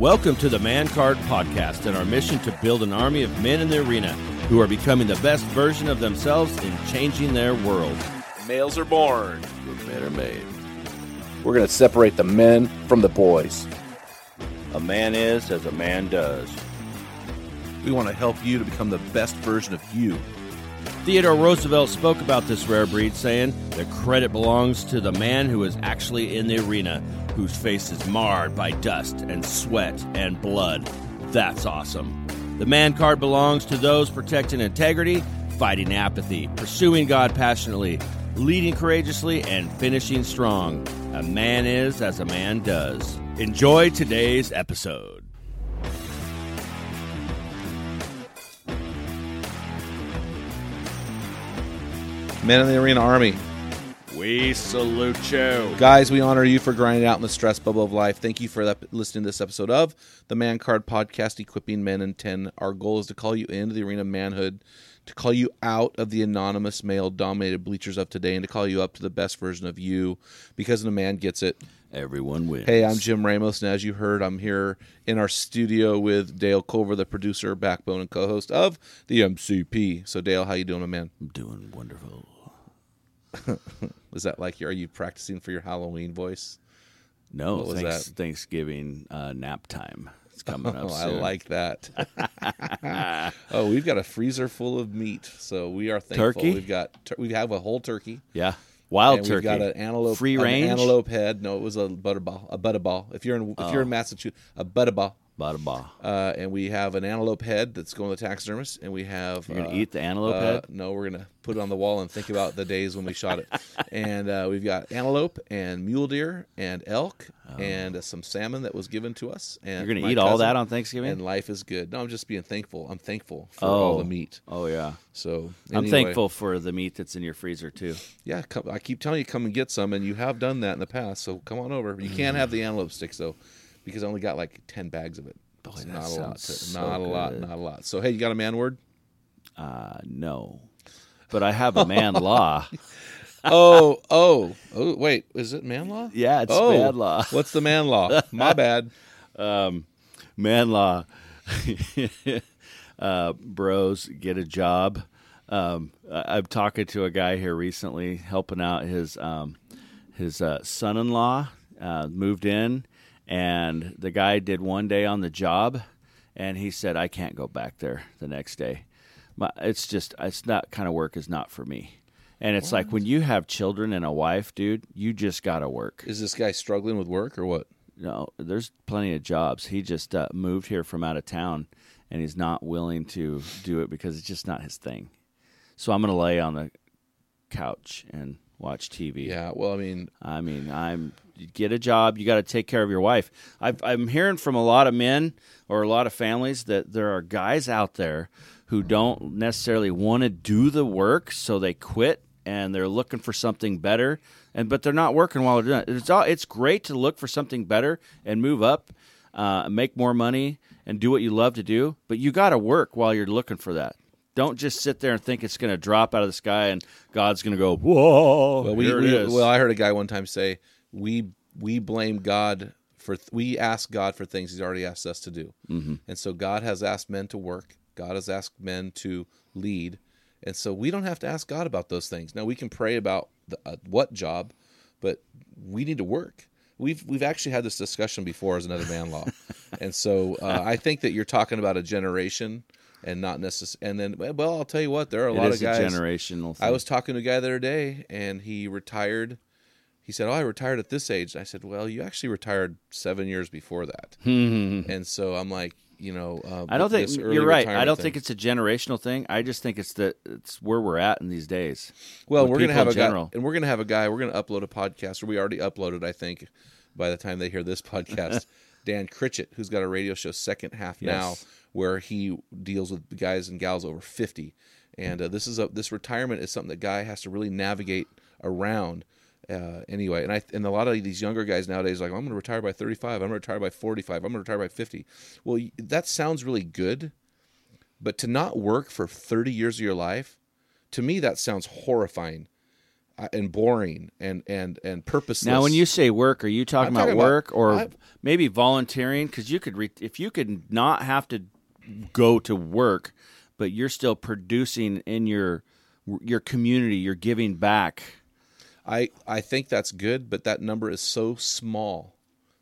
Welcome to the Man Card Podcast and our mission to build an army of men in the arena who are becoming the best version of themselves in changing their world. Males are born, but men are made. We're going to separate the men from the boys. A man is as a man does. We want to help you to become the best version of you. Theodore Roosevelt spoke about this rare breed, saying, The credit belongs to the man who is actually in the arena, whose face is marred by dust and sweat and blood. That's awesome. The man card belongs to those protecting integrity, fighting apathy, pursuing God passionately, leading courageously, and finishing strong. A man is as a man does. Enjoy today's episode. Men in the Arena Army. We salute you. Guys, we honor you for grinding out in the stress bubble of life. Thank you for that, listening to this episode of the Man Card Podcast, Equipping Men in 10. Our goal is to call you into the arena of manhood, to call you out of the anonymous male dominated bleachers of today, and to call you up to the best version of you because the man gets it. Everyone wins. Hey, I'm Jim Ramos, and as you heard, I'm here in our studio with Dale Culver, the producer, backbone, and co-host of the MCP. So, Dale, how you doing, my man? I'm doing wonderful. Was that like, are you practicing for your Halloween voice? No, thanks? Thanksgiving uh, nap time. It's coming up Oh, I like that. oh, we've got a freezer full of meat, so we are thankful. Turkey? We've got tur- we have a whole turkey. Yeah, wild and turkey. We've got an antelope, free an range. antelope head. No, it was a butterball, a butterball. If you're in if you're in Massachusetts, a butterball. Bada ba. Uh, and we have an antelope head that's going to the taxidermist, and we have. You're gonna uh, eat the antelope uh, head? No, we're gonna put it on the wall and think about the days when we shot it. And uh, we've got antelope and mule deer and elk and uh, some salmon that was given to us. And Oh. You're gonna eat all that on Thanksgiving? And life is good. No, I'm just being thankful. I'm thankful for all Oh. the meat. oh yeah, So I'm thankful for the meat that's in your freezer too. Yeah, come, I keep telling you, come and get some, and you have done that in the past. So come on over. You can't have the antelope sticks though, because I only got like ten bags of it. Boy, It's not a lot. To, so not a lot. Not a lot. So hey, you got a man word? Uh, no, but I have a man law. oh, oh, oh! Wait, is it man law? Yeah, it's oh, man law. What's the man law? My bad. Um, man law. uh, bros, get a job. Um, I'm talking to a guy here recently, helping out his um, his uh, son-in-law. Uh, moved in, and the guy did one day on the job, and he said, "I can't go back there the next day. My, it's just it's not kind of work is not for me." And it's like when you have children and a wife, dude, you just got to work. Is this guy struggling with work or what? No, there's plenty of jobs. He just uh, moved here from out of town, and he's not willing to do it because it's just not his thing. So I'm gonna lay on the couch and watch TV. Yeah. Well, I mean, I mean, I'm get a job. You got to take care of your wife. I've, I'm hearing from a lot of men or a lot of families that there are guys out there who don't necessarily want to do the work, so they quit and they're looking for something better. And but they're not working while they're doing it. It's all, it's great to look for something better and move up, uh, make more money, and do what you love to do. But you got to work while you're looking for that. Don't just sit there and think it's going to drop out of the sky and God's going to go, whoa, well, we, here it we is." well, I heard a guy one time say we we blame God for th- we ask God for things He's already asked us to do, mm-hmm. and so God has asked men to work. God has asked men to lead, and so we don't have to ask God about those things. Now we can pray about the, uh, what job, but we need to work. We've we've actually had this discussion before as another man law, and so uh, I think that you're talking about a generation and not necessarily. And then, well, I'll tell you what, there are a It lot of guys. a generational thing. I was talking to a guy the other day, and he retired. He said, "Oh, I retired at this age." I said, "Well, you actually retired seven years before that." and so I'm like, you know, uh, I don't think you're right. I don't thing. think it's a generational thing. I just think it's the it's where we're at in these days. Well, we're gonna have a guy, general. and we're gonna have a guy. We're gonna upload a podcast, or we already uploaded, I think, by the time they hear this podcast. Dan Critchett, who's got a radio show, Second Half Now, where he deals with guys and gals over fifty, and uh, this is a this retirement is something that guy has to really navigate around. Uh, anyway, and I and a lot of these younger guys nowadays are like I'm going to retire by 35, I'm going to retire by 45, I'm going to retire by 50. Well, that sounds really good, but to not work for 30 years of your life, to me that sounds horrifying uh, and boring and and and purposeless. Now, when you say work, are you talking about talking about- work or I- maybe volunteering? Because you could, re- if you could not have to go to work, but you're still producing in your your community, you're giving back. I I think that's good, but that number is so small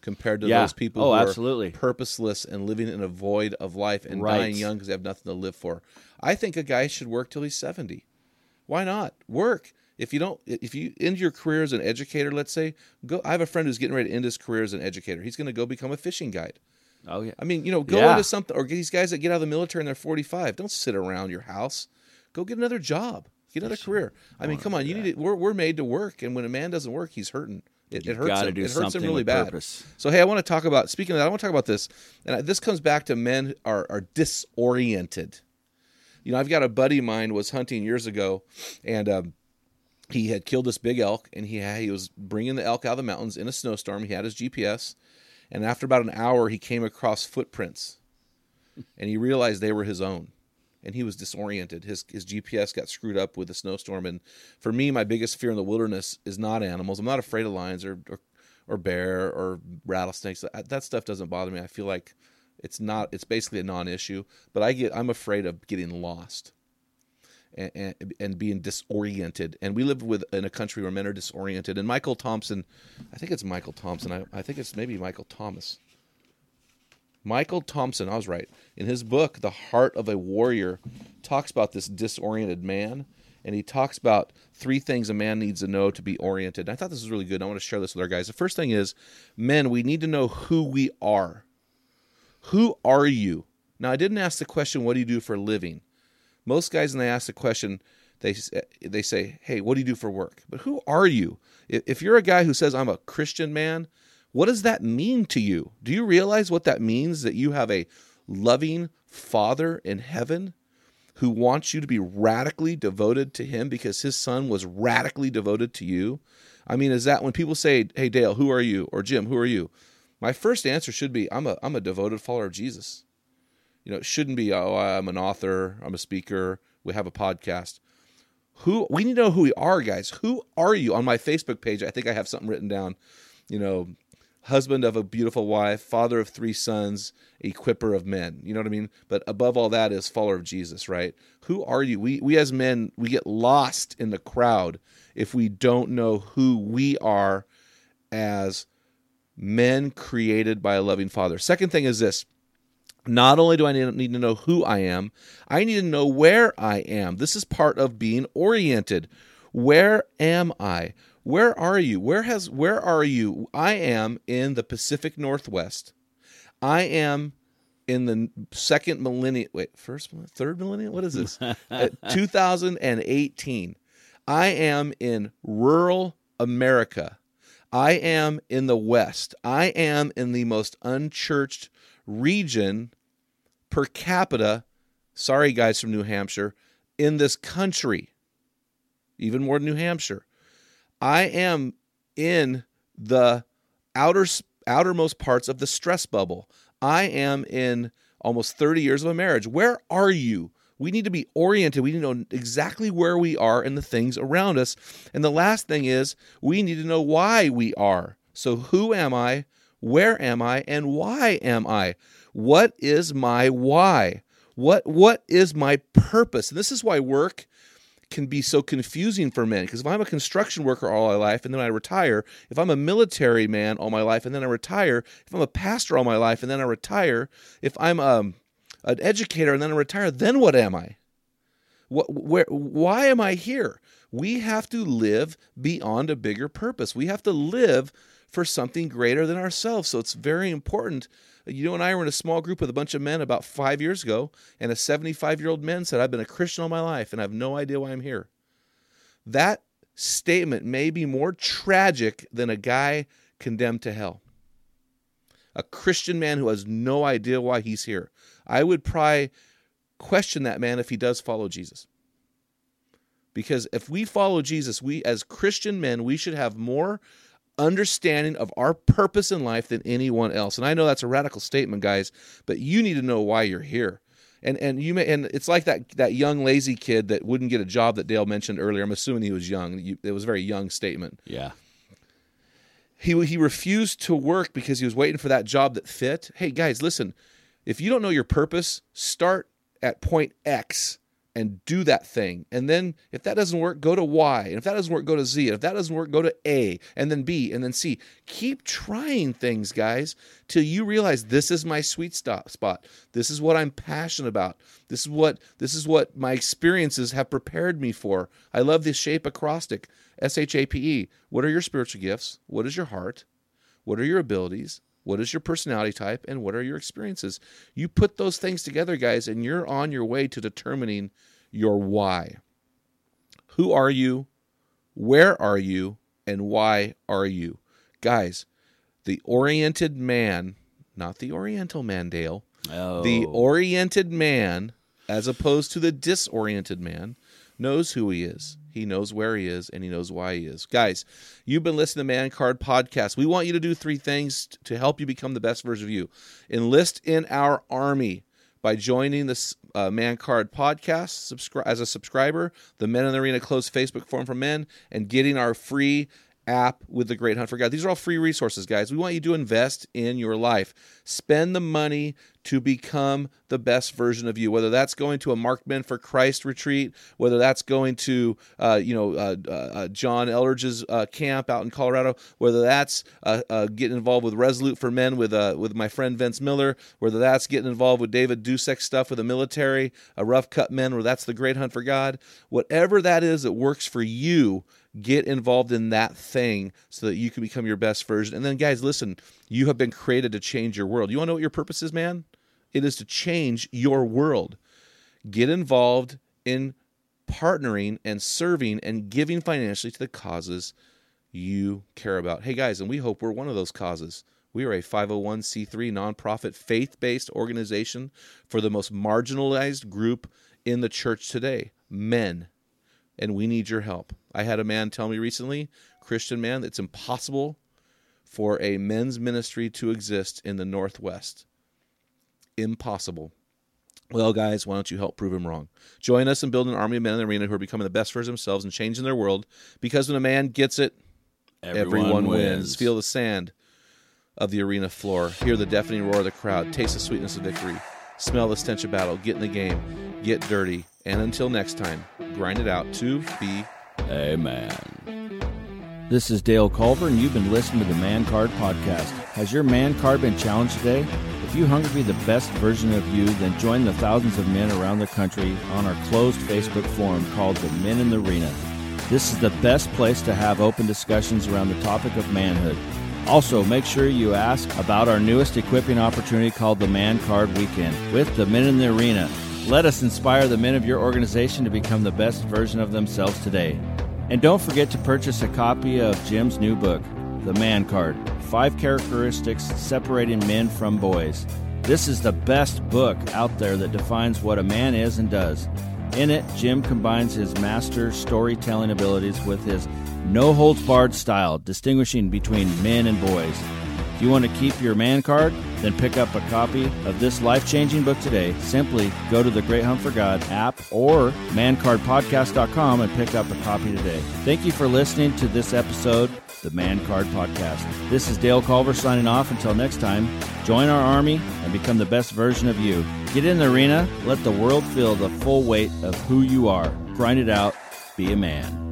compared to Yeah. those people Oh, who are absolutely. purposeless and living in a void of life and Right. dying young because they have nothing to live for. I think a guy should work till he's 70. Why not? Work. If you don't if you end your career as an educator, let's say, go I have a friend who's getting ready to end his career as an educator. He's going to go become a fishing guide. Oh yeah, I mean, you know, go Yeah. into something or these guys that get out of the military and they're 45. Don't sit around your house. Go get another job. Get another career. I mean, come on, you need to, we're we're made to work and when a man doesn't work, he's hurting. It, it hurts him. it hurts him really bad. purpose. So hey, I want to talk about speaking of that, I want to talk about this. And I, this comes back to men are are disoriented. You know, I've got a buddy of mine was hunting years ago and um he had killed this big elk and he had, he was bringing the elk out of the mountains in a snowstorm. He had his GPS and after about an hour he came across footprints and he realized they were his own and he was disoriented his his gps got screwed up with the snowstorm and for me my biggest fear in the wilderness is not animals i'm not afraid of lions or or, or bear or rattlesnakes that, that stuff doesn't bother me i feel like it's not it's basically a non-issue but i get i'm afraid of getting lost and, and, and being disoriented. And we live with in a country where men are disoriented. And Michael Thompson, I think it's Michael Thompson. I, I think it's maybe Michael Thomas. Michael Thompson, I was right. In his book, The Heart of a Warrior, talks about this disoriented man. And he talks about three things a man needs to know to be oriented. And I thought this was really good. I want to share this with our guys. The first thing is, men, we need to know who we are. Who are you? Now, I didn't ask the question, what do you do for a living? Most guys, when they ask the question, they eh, they say, "Hey, what do you do for work?" But who are you? If you're a guy who says, "I'm a Christian man," what does that mean to you? Do you realize what that means? That you have a loving Father in heaven who wants you to be radically devoted to Him because His Son was radically devoted to you. I mean, is that when people say, "Hey, Dale, who are you?" or Jim, who are you? My first answer should be, "I'm a I'm a devoted follower of Jesus." You know, it shouldn't be, oh, I'm an author, I'm a speaker, we have a podcast. Who we need to know who we are, guys. Who are you? On my Facebook page, I think I have something written down. You know, husband of a beautiful wife, father of three sons, equipper of men. You know what I mean? But above all that is follower of Jesus, right? Who are you? We we as men, we get lost in the crowd if we don't know who we are as men created by a loving father. Second thing is this not only do I need to know who I am, I need to know where I am. This is part of being oriented. Where am I? Where are you? Where has where are you? I am in the Pacific Northwest. I am in the second millennium. Wait, first, third millennium? What is this? Uh, 2018. I am in rural America. I am in the West. I am in the most unchurched region per capita. Sorry, guys from New Hampshire, in this country, even more New Hampshire. I am in the outer outermost parts of the stress bubble. I am in almost 30 years of a marriage. Where are you? We need to be oriented. We need to know exactly where we are and the things around us. And the last thing is, we need to know why we are. So, who am I? Where am I? And why am I? What is my why? What what is my purpose? And this is why work can be so confusing for men because if I'm a construction worker all my life and then I retire, if I'm a military man all my life and then I retire, if I'm a pastor all my life and then I retire, if I'm um, an educator and then I retire, then what am I? What, where, why am I here? We have to live beyond a bigger purpose. We have to live for something greater than ourselves. So it's very important. You know, and I were in a small group with a bunch of men about five years ago, and a 75 year old man said, I've been a Christian all my life and I have no idea why I'm here. That statement may be more tragic than a guy condemned to hell. A Christian man who has no idea why he's here. I would probably question that man if he does follow Jesus. Because if we follow Jesus, we as Christian men, we should have more understanding of our purpose in life than anyone else. And I know that's a radical statement, guys, but you need to know why you're here. And and you may and it's like that that young lazy kid that wouldn't get a job that Dale mentioned earlier. I'm assuming he was young. It was a very young statement. Yeah. He he refused to work because he was waiting for that job that fit. Hey guys, listen. If you don't know your purpose, start at point X and do that thing. And then if that doesn't work, go to Y. And if that doesn't work, go to Z. And if that doesn't work, go to A and then B and then C. Keep trying things, guys, till you realize this is my sweet spot. This is what I'm passionate about. This is what this is what my experiences have prepared me for. I love this shape acrostic. S H A P E. What are your spiritual gifts? What is your heart? What are your abilities? What is your personality type and what are your experiences? You put those things together, guys, and you're on your way to determining your why. Who are you? Where are you? And why are you? Guys, the oriented man, not the oriental man, Dale, Oh. the oriented man, as opposed to the disoriented man, knows who he is. He knows where he is and he knows why he is. Guys, you've been listening to Man Card Podcast. We want you to do three things to help you become the best version of you. Enlist in our army by joining the uh, Man Card Podcast subscribe as a subscriber, the Men in the Arena closed Facebook forum for men, and getting our free app with the Great Hunt for God. These are all free resources, guys. We want you to invest in your life. Spend the money to become the best version of you. Whether that's going to a Marked Men for Christ retreat, whether that's going to uh, you know uh, uh, John Eldredge's uh, camp out in Colorado, whether that's uh, uh, getting involved with Resolute for Men with uh with my friend Vince Miller, whether that's getting involved with David Dusek stuff with the military, a Rough Cut Men, where that's the Great Hunt for God. Whatever that is that works for you get involved in that thing so that you can become your best version. And then, guys, listen, you have been created to change your world. You want to know what your purpose is, man? It is to change your world. Get involved in partnering and serving and giving financially to the causes you care about. Hey, guys, and we hope we're one of those causes. We are a 501c3 nonprofit faith based organization for the most marginalized group in the church today men. And we need your help. I had a man tell me recently, Christian man, it's impossible for a men's ministry to exist in the Northwest. Impossible. Well, guys, why don't you help prove him wrong? Join us in building an army of men in the arena who are becoming the best of themselves and changing their world. Because when a man gets it, everyone, wins. Feel the sand of the arena floor. Hear the deafening roar of the crowd. Taste the sweetness of victory. Smell the stench of battle. Get in the game. Get dirty. And until next time, grind it out to be a man. This is Dale Culver, and you've been listening to the Man Card Podcast. Has your man card been challenged today? If you hunger to be the best version of you, then join the thousands of men around the country on our closed Facebook forum called The Men in the Arena. This is the best place to have open discussions around the topic of manhood. Also, make sure you ask about our newest equipping opportunity called the Man Card Weekend with the Men in the Arena. Let us inspire the men of your organization to become the best version of themselves today. And don't forget to purchase a copy of Jim's new book, The Man Card Five Characteristics Separating Men from Boys. This is the best book out there that defines what a man is and does. In it, Jim combines his master storytelling abilities with his no holds barred style, distinguishing between men and boys. You want to keep your man card, then pick up a copy of this life changing book today. Simply go to the Great Hunt for God app or mancardpodcast.com and pick up a copy today. Thank you for listening to this episode, the Man Card Podcast. This is Dale Culver signing off. Until next time, join our army and become the best version of you. Get in the arena, let the world feel the full weight of who you are. Grind it out be a man.